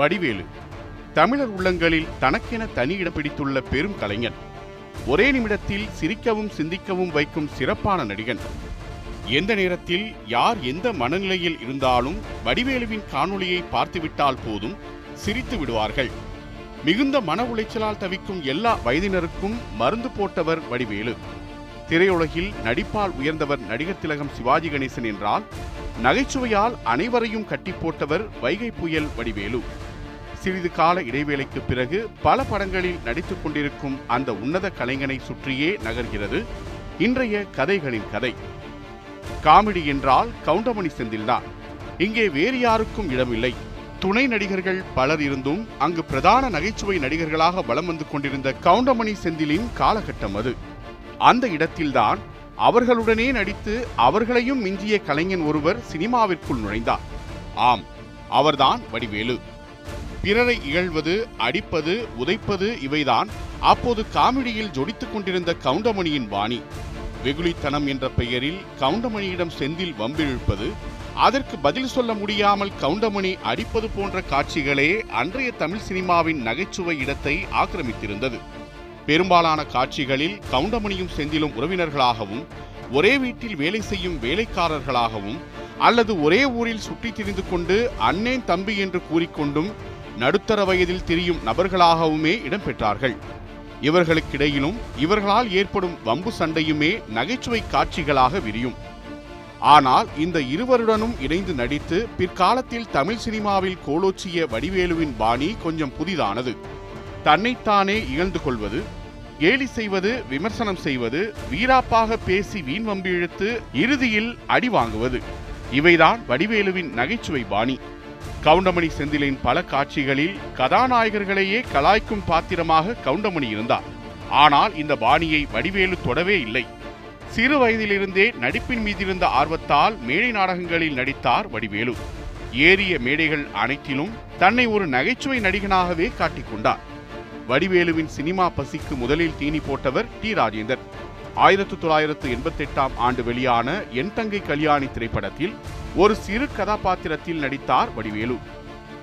வடிவேலு. தமிழர் உள்ளங்களில் தனக்கென தனி இடம் பிடித்துள்ள பெரும் கலைஞன். ஒரே நிமிடத்தில் சிரிக்கவும் சிந்திக்கவும் வைக்கும் சிறப்பான நடிகன். எந்த நேரத்தில் யார் எந்த மனநிலையில் இருந்தாலும் வடிவேலுவின் காணொளியை பார்த்துவிட்டால் போதும் சிரித்து விடுவார்கள். மிகுந்த மன உளைச்சலால் தவிக்கும் எல்லா வயதினருக்கும் மருந்து போட்டவர் வடிவேலு. திரையுலகில் நடிப்பால் உயர்ந்தவர் நடிகர் திலகம் சிவாஜி கணேசன் என்றால் நகைச்சுவையால் அனைவரையும் கட்டி போட்டவர் வைகை புயல் வடிவேலு. சிறிது கால இடைவேளைக்கு பிறகு பல படங்களில் நடித்துக் கொண்டிருக்கும் அந்த உன்னத கலைஞனை சுற்றியே நகர்கிறது இன்றைய கதைகளின் கதை. காமெடி என்றால் கவுண்டமணி செந்தில்தான் இங்கே வேறு யாருக்கும் இடமில்லை. துணை நடிகர்கள் பலர் இருந்தும் அங்கு பிரதான நகைச்சுவை நடிகர்களாக வலம் வந்து கொண்டிருந்த கவுண்டமணி செந்திலின் காலகட்டம் அது. அந்த இடத்தில்தான் அவர்களுடனே நடித்து அவர்களையும் மிஞ்சிய கலைஞன் ஒருவர் சினிமாவிற்குள் நுழைந்தார். ஆம் அவர்தான் வடிவேலு. பிறரை இகழ்வது அடிப்பது உதைப்பது இவைதான் அப்போது காமெடியில் ஜொடித்துக் கொண்டிருந்த கவுண்டமணியின் வாணி. வெகுளித்தனம் என்ற பெயரில் கவுண்டமணியிடம் செந்தில் வம்பிழுப்பது அதற்கு பதில் சொல்ல முடியாமல் கவுண்டமணி அடிப்பது போன்ற காட்சிகளே அன்றைய தமிழ் சினிமாவின் நகைச்சுவை இடத்தை ஆக்கிரமித்திருந்தது. பெரும்பாலான காட்சிகளில் கவுண்டமணியும் செந்திலும் உறவினர்களாகவும் ஒரே வீட்டில் வேலை செய்யும் வேலைக்காரர்களாகவும் அல்லது ஒரே ஊரில் சுற்றித் திரிந்து கொண்டு அண்ணேன் தம்பி என்று கூறிக்கொண்டும் நடுத்தர வயதில் திரியும் நபர்களாகவுமே இடம்பெற்றார்கள். இவர்களுக்கிடையிலும் இவர்களால் ஏற்படும் வம்பு சண்டையுமே நகைச்சுவை காட்சிகளாக விரியும். ஆனால் இந்த இருவருடனும் இணைந்து நடித்து பிற்காலத்தில் தமிழ் சினிமாவில் கோலோச்சிய வடிவேலுவின் பாணி கொஞ்சம் புதிதானது. தன்னைத்தானே இகழ்ந்து கொள்வது கேலி செய்வது விமர்சனம் செய்வது வீராப்பாக பேசி வீண் வம்பிழுத்து இறுதியில் அடி வாங்குவது. இவைதான் வடிவேலுவின் நகைச்சுவை பாணி. கவுண்டமணி செந்திலின் பல காட்சிகளில் கதாநாயகர்களையே கலாய்க்கும் பாத்திரமாக கவுண்டமணி இருந்தார். ஆனால் இந்த பாணியை வடிவேலு தொடவே இல்லை. சிறு வயதிலிருந்தே நடிப்பின் மீதிருந்த ஆர்வத்தால் மேடை நாடகங்களில் நடித்தார் வடிவேலு. ஏறிய மேடைகள் அனைத்திலும் தன்னை ஒரு நகைச்சுவை நடிகனாகவே காட்டிக்கொண்டார் வடிவேலுவின் சினிமா பசிக்கு முதலில் தீனி போட்டவர் டி. ராஜேந்தர். ஆயிரத்து தொள்ளாயிரத்து எண்பத்தி எட்டாம் ஆண்டு வெளியான என் தங்கை கல்யாணி திரைப்படத்தில் ஒரு சிறு கதாபாத்திரத்தில் நடித்தார் வடிவேலு.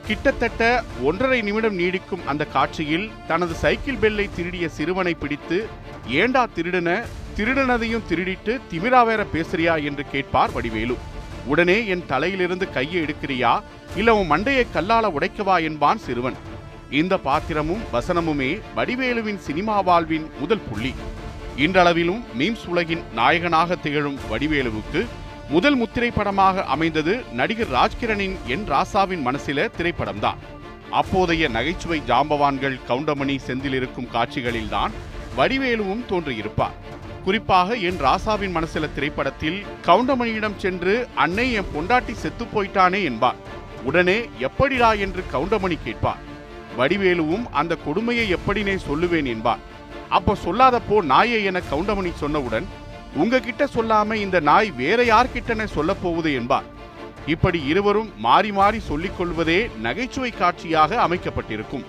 கிட்டத்தட்ட ஒன்றரை நிமிடம் நீடிக்கும் அந்த காட்சியில் தனது சைக்கிள் பெல்லை திருடிய சிறுவனை பிடித்து ஏண்டா திருடன திருடனதையும் திருடிட்டு திமிரா வேற பேசுறியா என்று கேட்பார் வடிவேலு. உடனே என் தலையிலிருந்து கையை எடுக்கிறியா இல்ல உன் மண்டையை கல்லால உடைக்கவா என்பான் சிறுவன். இந்த பாத்திரமும் வசனமுமே வடிவேலுவின் சினிமா வாழ்வின் முதல் புள்ளி. இன்றளவிலும் மீம்ஸ் உலகின் நாயகனாக திகழும் வடிவேலுவுக்கு முதல் முத்திரை படமாக அமைந்தது நடிகர் ராஜ்கிரனின் என் ராசாவின் மனசில திரைப்படம்தான். அப்போதைய நகைச்சுவை ஜாம்பவான்கள் கவுண்டமணி செந்தில் இருக்கும் காட்சிகளில்தான் வடிவேலுவும் தோன்றியிருப்பார். குறிப்பாக என் ராசாவின் மனசில திரைப்படத்தில் கவுண்டமணியிடம் சென்று அன்னை என் பொண்டாட்டி செத்து போயிட்டானே என்பார். உடனே எப்படிடா? என்று கவுண்டமணி கேட்பார். வடிவேலுவும் அந்த கொடுமையை எப்படினே சொல்லுவேன் என்பார். அப்போ சொல்லாதப்போ நாயை என கவுண்டமணி சொன்னவுடன் உங்ககிட்ட சொல்லாம இந்த நாய் வேற யார்கிட்டன சொல்ல போகுது? என்பார். இப்படி இருவரும் மாறி மாறி சொல்லிக் கொள்வதே நகைச்சுவை காட்சியாக அமைக்கப்பட்டிருக்கும்.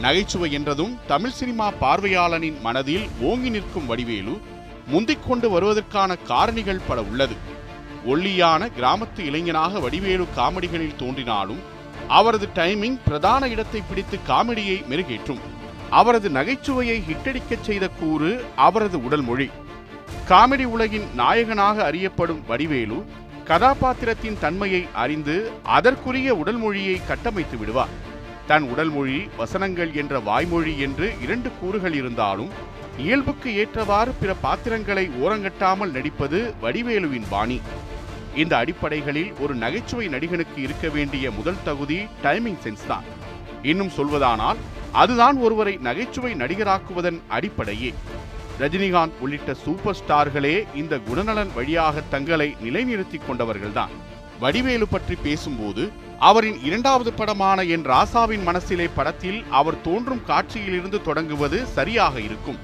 நகைச்சுவை என்றதும் தமிழ் சினிமா பார்வையாளனின் மனதில் ஓங்கி நிற்கும் வடிவேலு முந்திக் கொண்டு வருவதற்கான காரணிகள் பல உள்ளது. ஒல்லியான கிராமத்து இளைஞனாக வடிவேலு காமெடிகளில் தோன்றினாலும் அவரது டைமிங் பிரதான இடத்தை பிடித்து காமெடியை மெருகேற்றும். அவரது நகைச்சுவையை ஹிட்டடிக்கச் செய்த கூறு அவரது உடல் மொழி. காமெடி உலகின் நாயகனாக அறியப்படும் வடிவேலு கதாபாத்திரத்தின் தன்மையை அறிந்து அதற்குரிய உடல் மொழியை கட்டமைத்து விடுவார். தன் உடல் மொழி வசனங்கள் என்ற வாய்மொழி என்று இரண்டு கூறுகள் இருந்தாலும் இயல்புக்கு ஏற்றவாறு பிற பாத்திரங்களை ஓரங்கட்டாமல் நடிப்பது வடிவேலுவின் பாணி. இந்த அடிப்படைகளில் ஒரு நகைச்சுவை நடிகனுக்கு இருக்க வேண்டிய முதல் தகுதி டைமிங் சென்ஸ் தான். இன்னும் சொல்வதானால் அதுதான் ஒருவரை நகைச்சுவை நடிகராக்குவதன் அடிப்படையே. ரஜினிகாந்த் உள்ளிட்ட சூப்பர் ஸ்டார்களே இந்த குணநலன் வழியாக தங்களை நிலைநிறுத்திக் கொண்டவர்கள்தான். வடிவேலு பற்றி பேசும்போது அவரின் இரண்டாவது படமான என் ராசாவின் மனசிலே படத்தில் அவர் தோன்றும் காட்சியிலிருந்து தொடங்குவது சரியாக இருக்கும்.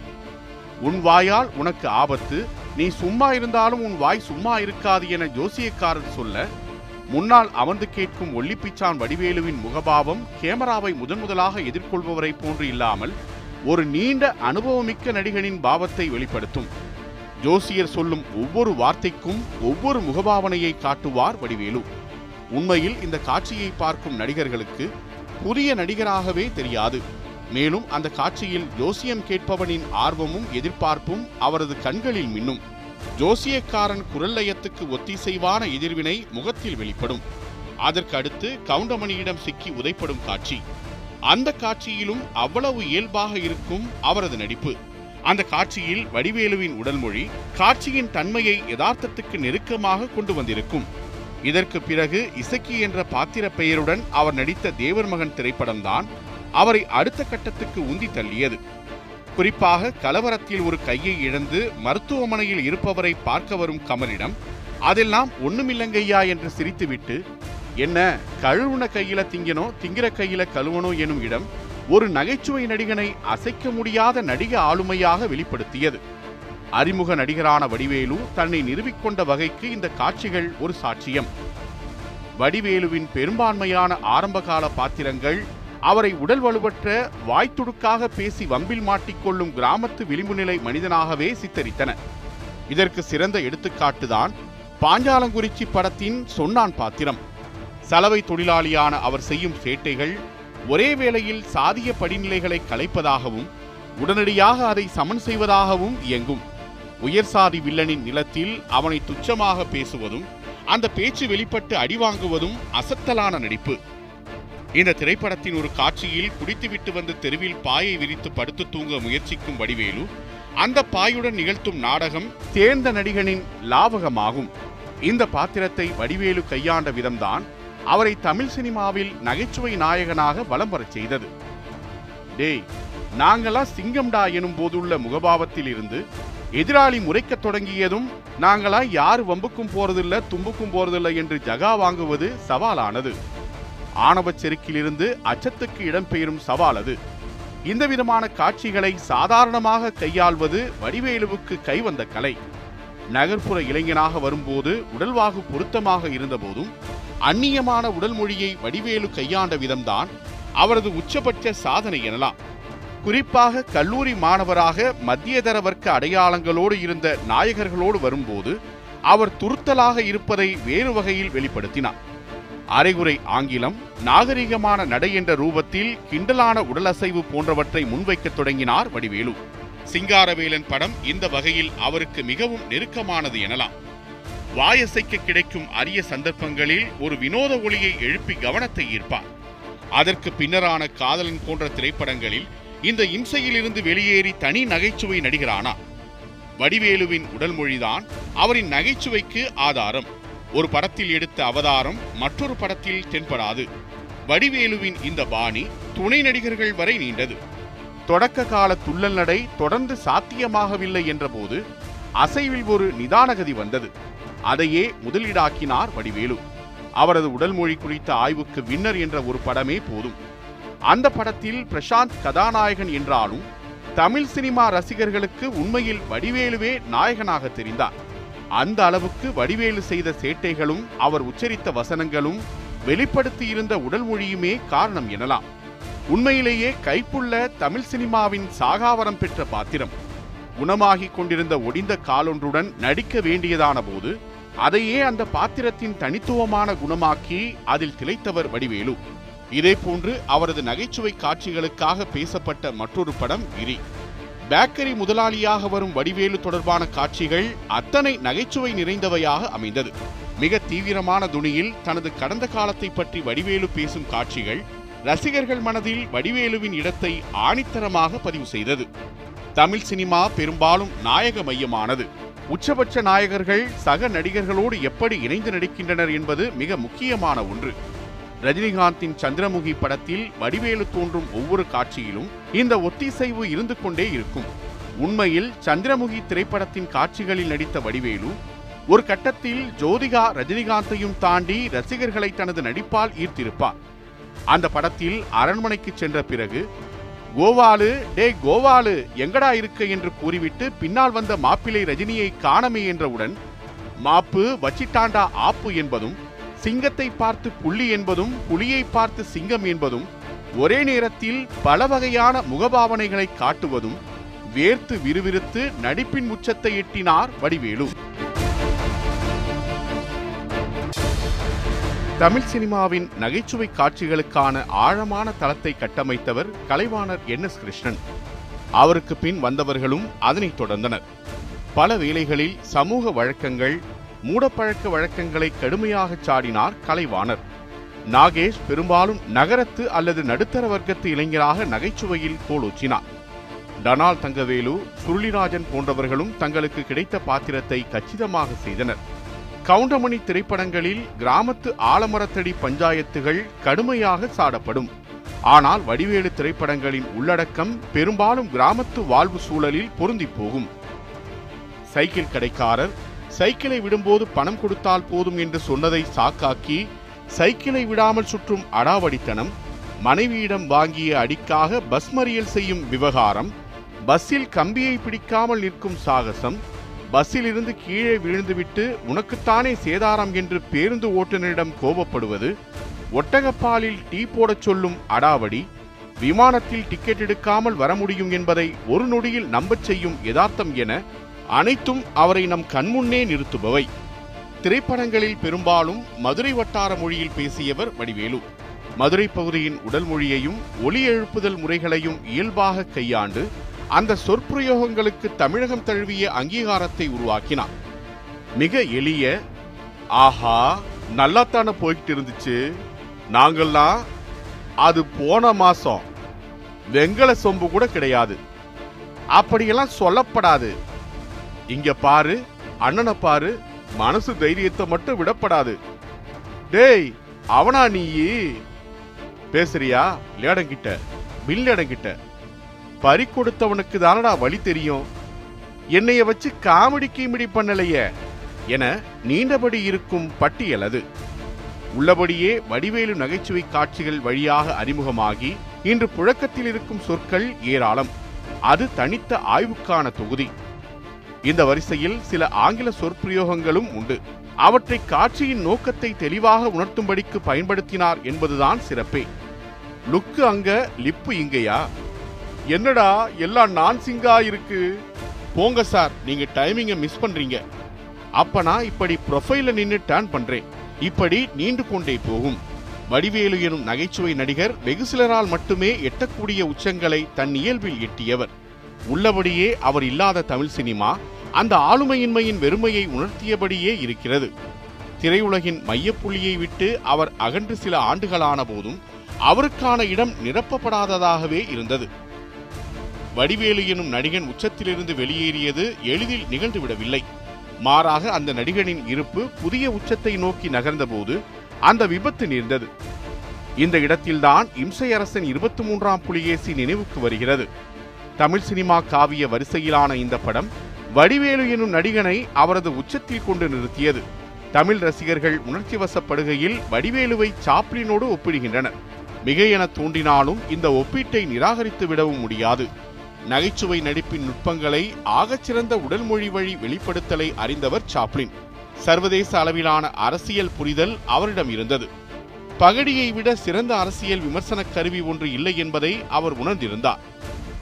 உன் வாயால் உனக்கு ஆபத்து நீ சும்மா இருந்தாலும் உன் வாய் சும்மா இருக்காது என ஜோசியக்காரர் சொல்ல முன்னால் அமர்ந்து கேட்கும் ஒல்லிப்பிச்சான் வடிவேலுவின் முகபாவம் கேமராவை முதன் முதலாக எதிர்கொள்பவரை போன்று இல்லாமல் ஒரு நீண்ட அனுபவமிக்க நடிகனின் பாவத்தை வெளிப்படுத்தும். ஜோசியர் சொல்லும் ஒவ்வொரு வார்த்தைக்கும் ஒவ்வொரு முகபாவனையை காட்டுவார் வடிவேலு. உண்மையில் இந்த காட்சியை பார்க்கும் நடிகர்களுக்கு புதிய நடிகராகவே தெரியாது. மேலும் அந்த காட்சியில் ஜோசியம் கேட்பவனின் ஆர்வமும் எதிர்பார்ப்பும் அவரது கண்களில் மின்னும். ஜோசியக்காரன் குரல் லயத்துக்கு ஒத்திசைவான எதிர்வினை முகத்தில் வெளிப்படும். அதற்கு அடுத்து கவுண்டமணியிடம் சிக்கி உதைப்படும் காட்சி. அந்த காட்சியிலும் அவ்வளவு இயல்பாக இருக்கும் அவரது நடிப்பு. அந்த காட்சியில் வடிவேலுவின் உடல்மொழி காட்சியின் தன்மையை யதார்த்தத்துக்கு நெருக்கமாக கொண்டு வந்திருக்கும். இதற்கு பிறகு இசக்கி என்ற பாத்திர பெயருடன் அவர் நடித்த தேவர் மகன் திரைப்படம்தான் அவரை அடுத்த கட்டத்துக்கு உந்தி தள்ளியது. குறிப்பாக கலவரத்தில் ஒரு கையை இழந்து மருத்துவமனையில் இருப்பவரை பார்க்க வரும் கமலிடம் அதெல்லாம் ஒண்ணுமில்லங்கய்யா என்று சிரித்துவிட்டு என்ன கழுவுன கையில திங்கனோ திங்கிற கையில கழுவனோ எனும் இடம் ஒரு நகைச்சுவை நடிகனை அசைக்க முடியாத நடிக ஆளுமையாக வெளிப்படுத்தியது. அறிமுக நடிகரான வடிவேலு தன்னை நிறுவிக்கொண்ட வகைக்கு இந்த காட்சிகள் ஒரு சாட்சியம். வடிவேலுவின் பெரும்பான்மையான ஆரம்பகால பாத்திரங்கள் அவரை உடல் வலுவற்ற வாய்த்துடுக்காக பேசி வம்பில் மாட்டிக்கொள்ளும் கிராமத்து விளிம்பு நிலை மனிதனாகவே சித்தரித்தன இதற்கு சிறந்த எடுத்துக்காட்டுதான் பாஞ்சாலங்குறிச்சி படத்தின் சொன்னான் பாத்திரம் சலவை தொழிலாளியான அவர் செய்யும் சேட்டைகள் ஒரே வேளையில் சாதிய படிநிலைகளை கலைப்பதாகவும் உடனடியாக அதை சமன் செய்வதாகவும் இயங்கும். உயர் சாதி வில்லனின் நிலத்தில் அவனை துச்சமாக பேசுவதும் அந்த பேச்சு வெளிப்பட்டு அடிவாங்குவதும் அசத்தலான நடிப்பு. இந்த திரைப்படத்தின் ஒரு காட்சியில் குடித்துவிட்டு வந்து தெருவில் பாயை விரித்து படுத்து தூங்க முயற்சிக்கும் வடிவேலு அந்த பாயுடன் நிகழ்த்தும் நாடகம் தேர்ந்த நடிகனின் லாவகமாகும். இந்த பாத்திரத்தை வடிவேலு கையாண்ட விதம்தான் அவரை தமிழ் சினிமாவில் நகைச்சுவை நாயகனாக வலம் வரச் செய்தது. டேய் நாங்களா சிங்கம்டா எனும் போதுள்ள முகபாவத்தில் இருந்து எதிராளி முறைக்கத் தொடங்கியதும் நாங்களா யார் வம்புக்கும் போறதில்ல தும்புக்கும் போறதில்லை என்று ஜகா வாங்குவது சவாலானது. ஆணவச் செருக்கிலிருந்து அச்சத்துக்கு இடம்பெயரும் சவால் அது. இந்த விதமான காட்சிகளை சாதாரணமாக கையாள்வது வடிவேலுவுக்கு கைவந்த கலை. நகர்ப்புற இளைஞனாக வரும்போது உடல்வாகு பொருத்தமாக இருந்தபோதும் அந்நியமான உடல் மொழியை வடிவேலு கையாண்ட விதம்தான் அவரது உச்சபட்ச சாதனை எனலாம். குறிப்பாக கல்லூரி மாணவராக மத்தியதர வர்க்க அடையாளங்களோடு இருந்த நாயகர்களோடு வரும்போது அவர் துருத்தலாக இருப்பதை வேறு வகையில் வெளிப்படுத்தினார். அரைகுறை ஆங்கிலம் நாகரிகமான நடை என்ற ரூபத்தில் கிண்டலான உடலசைவு போன்றவற்றை முன்வைக்கத் தொடங்கினார் வடிவேலு. சிங்காரவேலன் படம் இந்த வகையில் அவருக்கு மிகவும் நெருக்கமானது எனலாம். வாயசைக்க கிடைக்கும் அரிய சந்தர்ப்பங்களில் ஒரு வினோத ஒளியை எழுப்பி கவனத்தை ஈர்ப்பார். அதற்கு பின்னரான காதலன் போன்ற திரைப்படங்களில் இந்த இம்சையிலிருந்து வெளியேறி தனி நகைச்சுவை நடிகரானார். வடிவேலுவின் உடல் மொழிதான் அவரின் நகைச்சுவைக்கு ஆதாரம். ஒரு படத்தில் எடுத்த அவதாரம் மற்றொரு படத்தில் தென்படாது. வடிவேலுவின் இந்த பாணி துணை நடிகர்கள் வரை நீண்டது. தொடக்க கால துள்ளல் நடை தொடர்ந்து சாத்தியமாகவில்லை என்றபோது அசைவில் ஒரு நிதானகதி வந்தது. அதையே முதலீடாக்கினார் வடிவேலு. அவரது உடல் மொழி குறித்த ஆய்வுக்கு வின்னர் என்ற ஒரு படமே போதும். அந்த படத்தில் பிரசாந்த் கதாநாயகன் என்றாலும் தமிழ் சினிமா ரசிகர்களுக்கு உண்மையில் வடிவேலுவே நாயகனாக தெரிந்தார். அந்த அளவுக்கு வடிவேலு செய்த சேட்டைகளும் அவர் உச்சரித்த வசனங்களும் வெளிப்படுத்தியிருந்த உடல் மொழியுமே காரணம் எனலாம். உண்மையிலேயே கைப்புள்ள தமிழ் சினிமாவின் சாகாவரம் பெற்ற பாத்திரம். குணமாகிக் கொண்டிருந்த ஒடிந்த காலொன்றுடன் நடிக்க வேண்டியதான போது அதையே அந்த பாத்திரத்தின் தனித்துவமான குணமாக்கி அதில் திளைத்தவர் வடிவேலு. இதேபோன்று அவரது நகைச்சுவை காட்சிகளுக்காக பேசப்பட்ட மற்றொரு படம் கிரி. பேக்கரி முதலாளியாக வரும் வடிவேலு தொடர்பான காட்சிகள் அத்தனை நகைச்சுவை நிறைந்தவையாக அமைந்தது. மிக தீவிரமான துணியில் தனது கடந்த காலத்தை பற்றி வடிவேலு பேசும் காட்சிகள் ரசிகர்கள் மனதில் வடிவேலுவின் இடத்தை ஆணித்தரமாக பதிவு செய்தது. தமிழ் சினிமா பெரும்பாலும் நாயக மையமானது. உச்சபட்ச நாயகர்கள் சக நடிகர்களோடு எப்படி இணைந்து நடிக்கின்றனர் என்பது மிக முக்கியமான ஒன்று. ரஜினிகாந்தின் சந்திரமுகி படத்தில் வடிவேலு தோன்றும் ஒவ்வொரு காட்சியிலும் இந்த ஒத்திசைவு இருந்து கொண்டே இருக்கும். உண்மையில் சந்திரமுகி திரைப்படத்தின் காட்சிகளில் நடித்த வடிவேலு ஒரு கட்டத்தில் ஜோதிகா ரஜினிகாந்தையும் தாண்டி ரசிகர்களை தனது நடிப்பால் ஈர்த்திருப்பார். அந்த படத்தில் அரண்மனைக்கு சென்ற பிறகு கோவாலு டே கோவாலு எங்கடா இருக்க? என்று கூறிவிட்டு பின்னால் வந்த மாப்பிள்ளை ரஜினியை காணமே என்றவுடன் மாப்பு வச்சிட்டாண்டா ஆப்பு என்பதும் சிங்கத்தை பார்த்து புள்ளி என்பதும் புலியை பார்த்து சிங்கம் என்பதும் ஒரே நேரத்தில் பல வகையான முகபாவனைகளை காட்டுவதும் வேர்த்து விறுவிறுத்து நடிப்பின் உச்சத்தை எட்டினார் வடிவேலு. தமிழ் சினிமாவின் நகைச்சுவை காட்சிகளுக்கான ஆழமான தளத்தை கட்டமைத்தவர் கலைவாணர் என். எஸ். கிருஷ்ணன். அவருக்கு பின் வந்தவர்களும் அதனைத் தொடர்ந்தனர். பல வேளைகளில் சமூக வழக்கங்கள் மூடப்பழக்க வழக்கங்களை கடுமையாகச் சாடினார் கலைவாணர். நாகேஷ் பெரும்பாலும் நகரத்து அல்லது நடுத்தர வர்க்கத்து இளைஞராக நகைச்சுவையில் கோலோச்சினார் டனால் தங்கவேலு சுருளிராஜன் போன்றவர்களும் தங்களுக்கு கிடைத்த பாத்திரத்தை கச்சிதமாக செய்தனர். கவுண்டமணி திரைப்படங்களில் கிராமத்து ஆலமரத்தடி பஞ்சாயத்துகள் கடுமையாக சாடப்படும். ஆனால் வடிவேலு திரைப்படங்களின் உள்ளடக்கம் பெரும்பாலும் கிராமத்து வாழ்வு சூழலில் பொருந்தி போகும். சைக்கிள் கடைக்காரர் சைக்கிளை விடும்போது பணம் கொடுத்தால் போதும் என்று சொன்னதை சாக்காக்கி சைக்கிளை விடாமல் சுற்றும் அடாவடித்தனம் மனைவியிடம் வாங்கிய அடிக்காக பஸ் மறியல் செய்யும் விவகாரம் பஸ்ஸில் கம்பியை பிடிக்காமல் நிற்கும் சாகசம் பஸ்ஸில் இருந்து கீழே விழுந்துவிட்டு உனக்குத்தானே சேதாரம் என்று பேருந்து ஓட்டுநரிடம் கோபப்படுவது ஒட்டகப்பாலில் டீ போடச் சொல்லும் அடாவடி விமானத்தில் டிக்கெட் எடுக்காமல் வர முடியும் என்பதை ஒரு நொடியில் நம்பச் செய்யும் யதார்த்தம் என அனைத்தும் அவரை நம் கண்முன்னே நிறுத்துபவை. திரைப்படங்களில் பெரும்பாலும் மதுரை வட்டார மொழியில் பேசியவர் வடிவேலு. மதுரை பகுதியின் உடல் மொழியையும் ஒலி எழுப்புதல் முறைகளையும் இயல்பாக கையாண்டு அந்த சொற்பிரயோகங்களுக்கு தமிழகம் தழுவிய அங்கீகாரத்தை உருவாக்கினார். மிக எளிய ஆஹா நல்லாத்தானே போய்கிட்டு இருந்துச்சு நாங்கள்லாம் அது போன மாசம். வெங்கல சொம்பு கூட கிடையாது. அப்படியெல்லாம் சொல்லப்படாது. இங்க பாரு அண்ணனை பாரு மனசு தைரியத்தை மட்டும் விடப்படாது. டேய் அவனா நீயி பேசுறியா? லேடங்கிட்ட பில்லடங்கிட்ட பறி கொடுத்தவனுக்கு தானடா வழி தெரியும்? என்னைய வச்சு காமெடி கீமெடி பண்ணலையே? என நீண்டபடி இருக்கும் பட்டியல் அது. உள்ளபடியே வடிவேலு நகைச்சுவை காட்சிகள் வழியாக அறிமுகமாகி இன்று புழக்கத்தில் இருக்கும் சொற்கள் ஏராளம். அது தனித்த ஆய்வுக்கான தொகுதி. இந்த வரிசையில் சில ஆங்கில சொற்பிரயோகங்களும் உண்டு. அவற்றை காட்சியின் நோக்கத்தை தெளிவாக உணர்த்தும்படிக்கு பயன்படுத்தினார் என்பதுதான் சிறப்பே. லுக்கு அங்க லிப்பு இங்கேயா? என்னடா எல்லாம் நான் சிங்கா இருக்கு? போங்க சார் நீங்க டைமிங்கை மிஸ் பண்றீங்க. அப்ப நான் இப்படி ப்ரொஃபைல நின்று டேர்ன் பண்றேன். இப்படி நீண்டு கொண்டே போகும். வடிவேலு எனும் நகைச்சுவை நடிகர் வெகு சிலரால் மட்டுமே எட்டக்கூடிய உச்சங்களை தன் இயல்பில் எட்டியவர். உள்ளபடியே அவர் இல்லாத தமிழ் சினிமா அந்த ஆளுமையின்மையின் வெறுமையை உணர்த்தியபடியே இருக்கிறது. திரையுலகின் மையப்புள்ளியை விட்டு அவர் அகன்று சில ஆண்டுகளான போதும் அவருக்கான இடம் நிரப்பப்படாததாகவே இருந்தது. வடிவேலு எனும் நடிகன் உச்சத்திலிருந்து வெளியேறியது எளிதில் நிகழ்ந்துவிடவில்லை. மாறாக அந்த நடிகனின் இருப்பு புதிய உச்சத்தை நோக்கி நகர்ந்தபோது அந்த விபத்து நேர்ந்தது. இந்த இடத்தில்தான் இம்சை அரசன் இருபத்தி மூன்றாம் புலிகேசி நினைவுக்கு வருகிறது. தமிழ் சினிமா காவிய வரிசையிலான இந்த படம் வடிவேலு எனும் நடிகனை அவரது உச்சத்தில் கொண்டு நிறுத்தியது. தமிழ் ரசிகர்கள் உணர்ச்சி வசப்படுகையில் வடிவேலுவை சாப்ளினோடு ஒப்பிடுகின்றனர். மிக என தூண்டினாலும் இந்த ஒப்பீட்டை நிராகரித்து விடவும் முடியாது. நகைச்சுவை நடிப்பின் நுட்பங்களை ஆகச்சிறந்த உடல் மொழி வழி வெளிப்படுத்தலை அறிந்தவர் சாப்ளின். சர்வதேச அளவிலான அரசியல் புரிதல் அவரிடம் இருந்தது. பகடியை விட சிறந்த அரசியல் விமர்சன கருவி ஒன்று இல்லை என்பதை அவர் உணர்ந்திருந்தார்.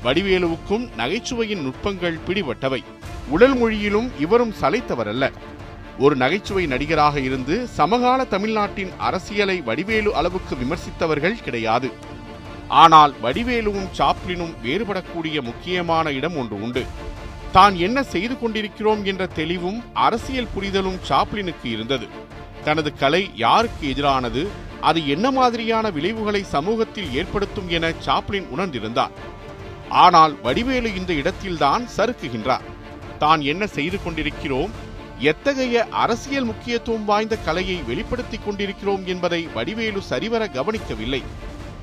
வடிவேலுவுக்கும் நகைச்சுவையின் நுட்பங்கள் பிடிபட்டவை. உடல் மொழியிலும் இவரும் சலைத்தவரல்ல ஒரு நகைச்சுவை நடிகராக இருந்து சமகால தமிழ்நாட்டின் அரசியலை வடிவேலு அளவுக்கு விமர்சித்தவர்கள் கிடையாது. ஆனால் வடிவேலுவும் சாப்ளினும் வேறுபடக்கூடிய முக்கியமான இடம் ஒன்று உண்டு. தான் என்ன செய்து கொண்டிருக்கிறோம் என்ற தெளிவும் அரசியல் புரிதலும் சாப்ளினுக்கு இருந்தது. தனது கலை யாருக்கு எதிரானது அது என்ன மாதிரியான விளைவுகளை சமூகத்தில் ஏற்படுத்தும் என சாப்ளின் உணர்ந்திருந்தார். ஆனால் வடிவேலு இந்த இடத்தில்தான் சறுக்குகின்றார். தான் என்ன செய்து கொண்டிருக்கிறோம்? எத்தகைய அரசியல் முக்கியத்துவம் வாய்ந்த கலையை வெளிப்படுத்திக் கொண்டிருக்கிறோம் என்பதை வடிவேலு சரிவர கவனிக்கவில்லை.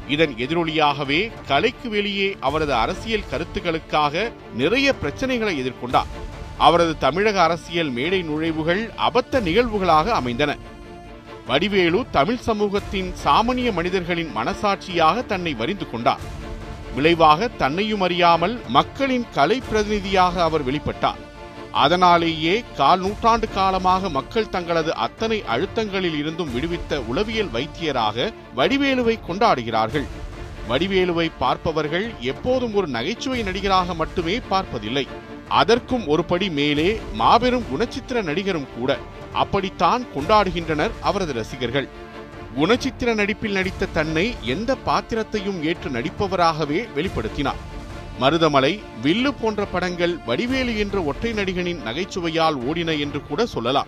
இதன் எதிரொலியாகவே கலைக்கு வெளியே அவரது அரசியல் கருத்துக்களுக்காக நிறைய பிரச்சனைகளை எதிர்கொண்டார். அவரது தமிழக அரசியல் மேடை நுழைவுகள் அபத்த நிகழ்வுகளாக அமைந்தன. வடிவேலு தமிழ் சமூகத்தின் சாமானிய மனிதர்களின் மனசாட்சியாக தன்னை வரிந்து கொண்டார். விளைவாக தன்னையும் அறியாமல் மக்களின் கலை பிரதிநிதியாக அவர் வெளிப்பட்டார். அதனாலேயே கால் நூற்றாண்டு காலமாக மக்கள் தங்களது அத்தனை அழுத்தங்களில் இருந்தும் விடுவித்த உளவியல் வைத்தியராக வடிவேலுவை கொண்டாடுகிறார்கள். வடிவேலுவை பார்ப்பவர்கள் எப்போதும் ஒரு நகைச்சுவை நடிகராக மட்டுமே பார்ப்பதில்லை. அதற்கும் ஒருபடி மேலே மாபெரும் குணச்சித்திர நடிகரும் கூட. அப்படித்தான் கொண்டாடுகின்றனர் அவரது ரசிகர்கள். குணச்சித்திர நடிப்பில் நடித்த தன்னை எந்த பாத்திரத்தையும் ஏற்று நடிப்பவராகவே வெளிப்படுத்தினார். மருதமலை வில்லு போன்ற படங்கள் வடிவேலு என்ற ஒற்றை நடிகனின் நகைச்சுவையால் ஓடின என்று கூட சொல்லலாம்.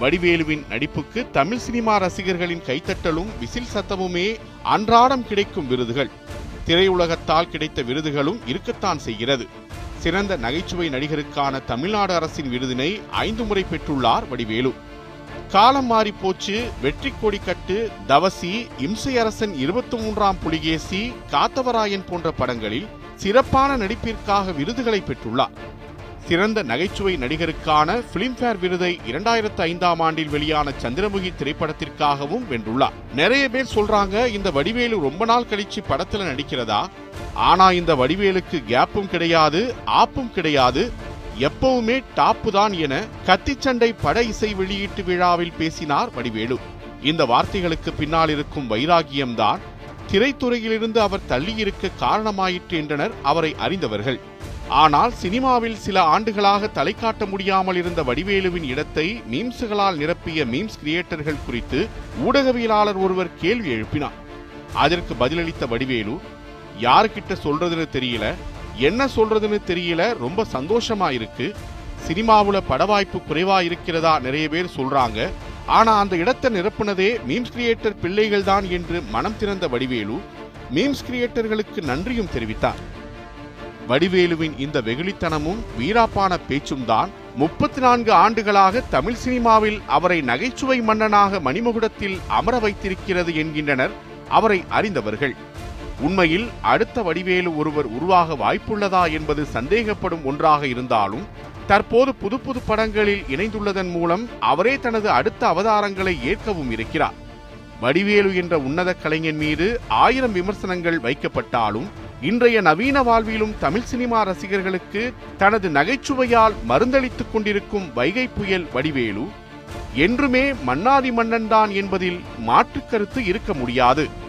வடிவேலுவின் நடிப்புக்கு தமிழ் சினிமா ரசிகர்களின் கைத்தட்டலும் விசில் சத்தமுமே அன்றாடம் கிடைக்கும் விருதுகள். திரையுலகத்தால் கிடைத்த விருதுகளும் இருக்கத்தான் செய்கிறது. சிறந்த நகைச்சுவை நடிகருக்கான தமிழ்நாடு அரசின் விருதினை ஐந்து முறை பெற்றுள்ளார் வடிவேலு. காலம் மாறி போச்சு. வெற்றி கொடி கட்டு தவசி இம்சை அரசன் இருபத்தி மூன்றாம் புலிகேசி காத்தவராயன் போன்ற படங்களில் சிறப்பான நடிப்பிற்காக விருதுகளை பெற்றுள்ளார். சிறந்த நகைச்சுவை நடிகருக்கான பிலிம்பேர் விருதை இரண்டாயிரத்து ஐந்தாம் ஆண்டில் வெளியான சந்திரமுகி திரைப்படத்திற்காகவும் வென்றுள்ளார். நிறைய பேர் சொல்றாங்க இந்த வடிவேலு ரொம்ப நாள் கழிச்சு படத்துல நடிக்கிறதா? ஆனா இந்த வடிவேலுக்கு கேப்பும் கிடையாது ஆப்பும் கிடையாது. எப்பவுமே டாப்பு தான் என கத்திச்சண்டை பட இசை வெளியீட்டு விழாவில் பேசினார் வடிவேலு. இந்த வார்த்தைகளுக்கு பின்னால் இருக்கும் வைராகியம்தான் திரைத்துறையிலிருந்து அவர் தள்ளியிருக்க காரணமாயிற்று என்றனர் அவரை அறிந்தவர்கள். ஆனால் சினிமாவில் சில ஆண்டுகளாக தலை காட்ட முடியாமல் இருந்த வடிவேலுவின் இடத்தை மீம்ஸுகளால் நிரப்பிய மீம்ஸ் கிரியேட்டர்கள் குறித்து ஊடகவியலாளர் ஒருவர் கேள்வி எழுப்பினார். அதற்கு பதிலளித்த வடிவேலு யாருக்கிட்ட சொல்றதுன்னு தெரியல. என்ன சொல்றதுன்னு தெரியல. ரொம்ப சந்தோஷமா இருக்கு. சினிமாவில் பட வாய்ப்பு குறைவா இருக்கிறதா நிறைய பேர் சொல்றாங்க. ஆனா அந்த இடத்தை நிரப்புனதே மீம்ஸ் கிரியேட்டர் பிள்ளைகள் தான் என்று மனம் திறந்த வடிவேலு மீம்ஸ் கிரியேட்டர்களுக்கு நன்றியும் தெரிவித்தார். வடிவேலுவின் இந்த வெகுளித்தனமும் வீராப்பான பேச்சும் தான் முப்பத்தி நான்கு ஆண்டுகளாக தமிழ் சினிமாவில் அவரை நகைச்சுவை மன்னனாக மணிமகுடத்தில் அமர வைத்திருக்கிறது என்கின்றனர் அவரை அறிந்தவர்கள். உண்மையில் அடுத்த வடிவேலு ஒருவர் உருவாக வாய்ப்புள்ளதா என்பது சந்தேகப்படும் ஒன்றாக இருந்தாலும் தற்போது புது புது படங்களில் இணைந்துள்ளதன் மூலம் அவரே தனது அடுத்த அவதாரங்களை ஏற்கவும் இருக்கிறார். வடிவேலு என்ற உன்னத கலைஞன் மீது ஆயிரம் விமர்சனங்கள் வைக்கப்பட்டாலும் இன்றைய நவீன வாழ்விலும் தமிழ் சினிமா ரசிகர்களுக்கு தனது நகைச்சுவையால் மருந்தளித்துக் கொண்டிருக்கும் வைகை புயல் வடிவேலு என்றுமே மன்னாதி மன்னன்தான் என்பதில் மாற்றுக் கருத்து இருக்க முடியாது.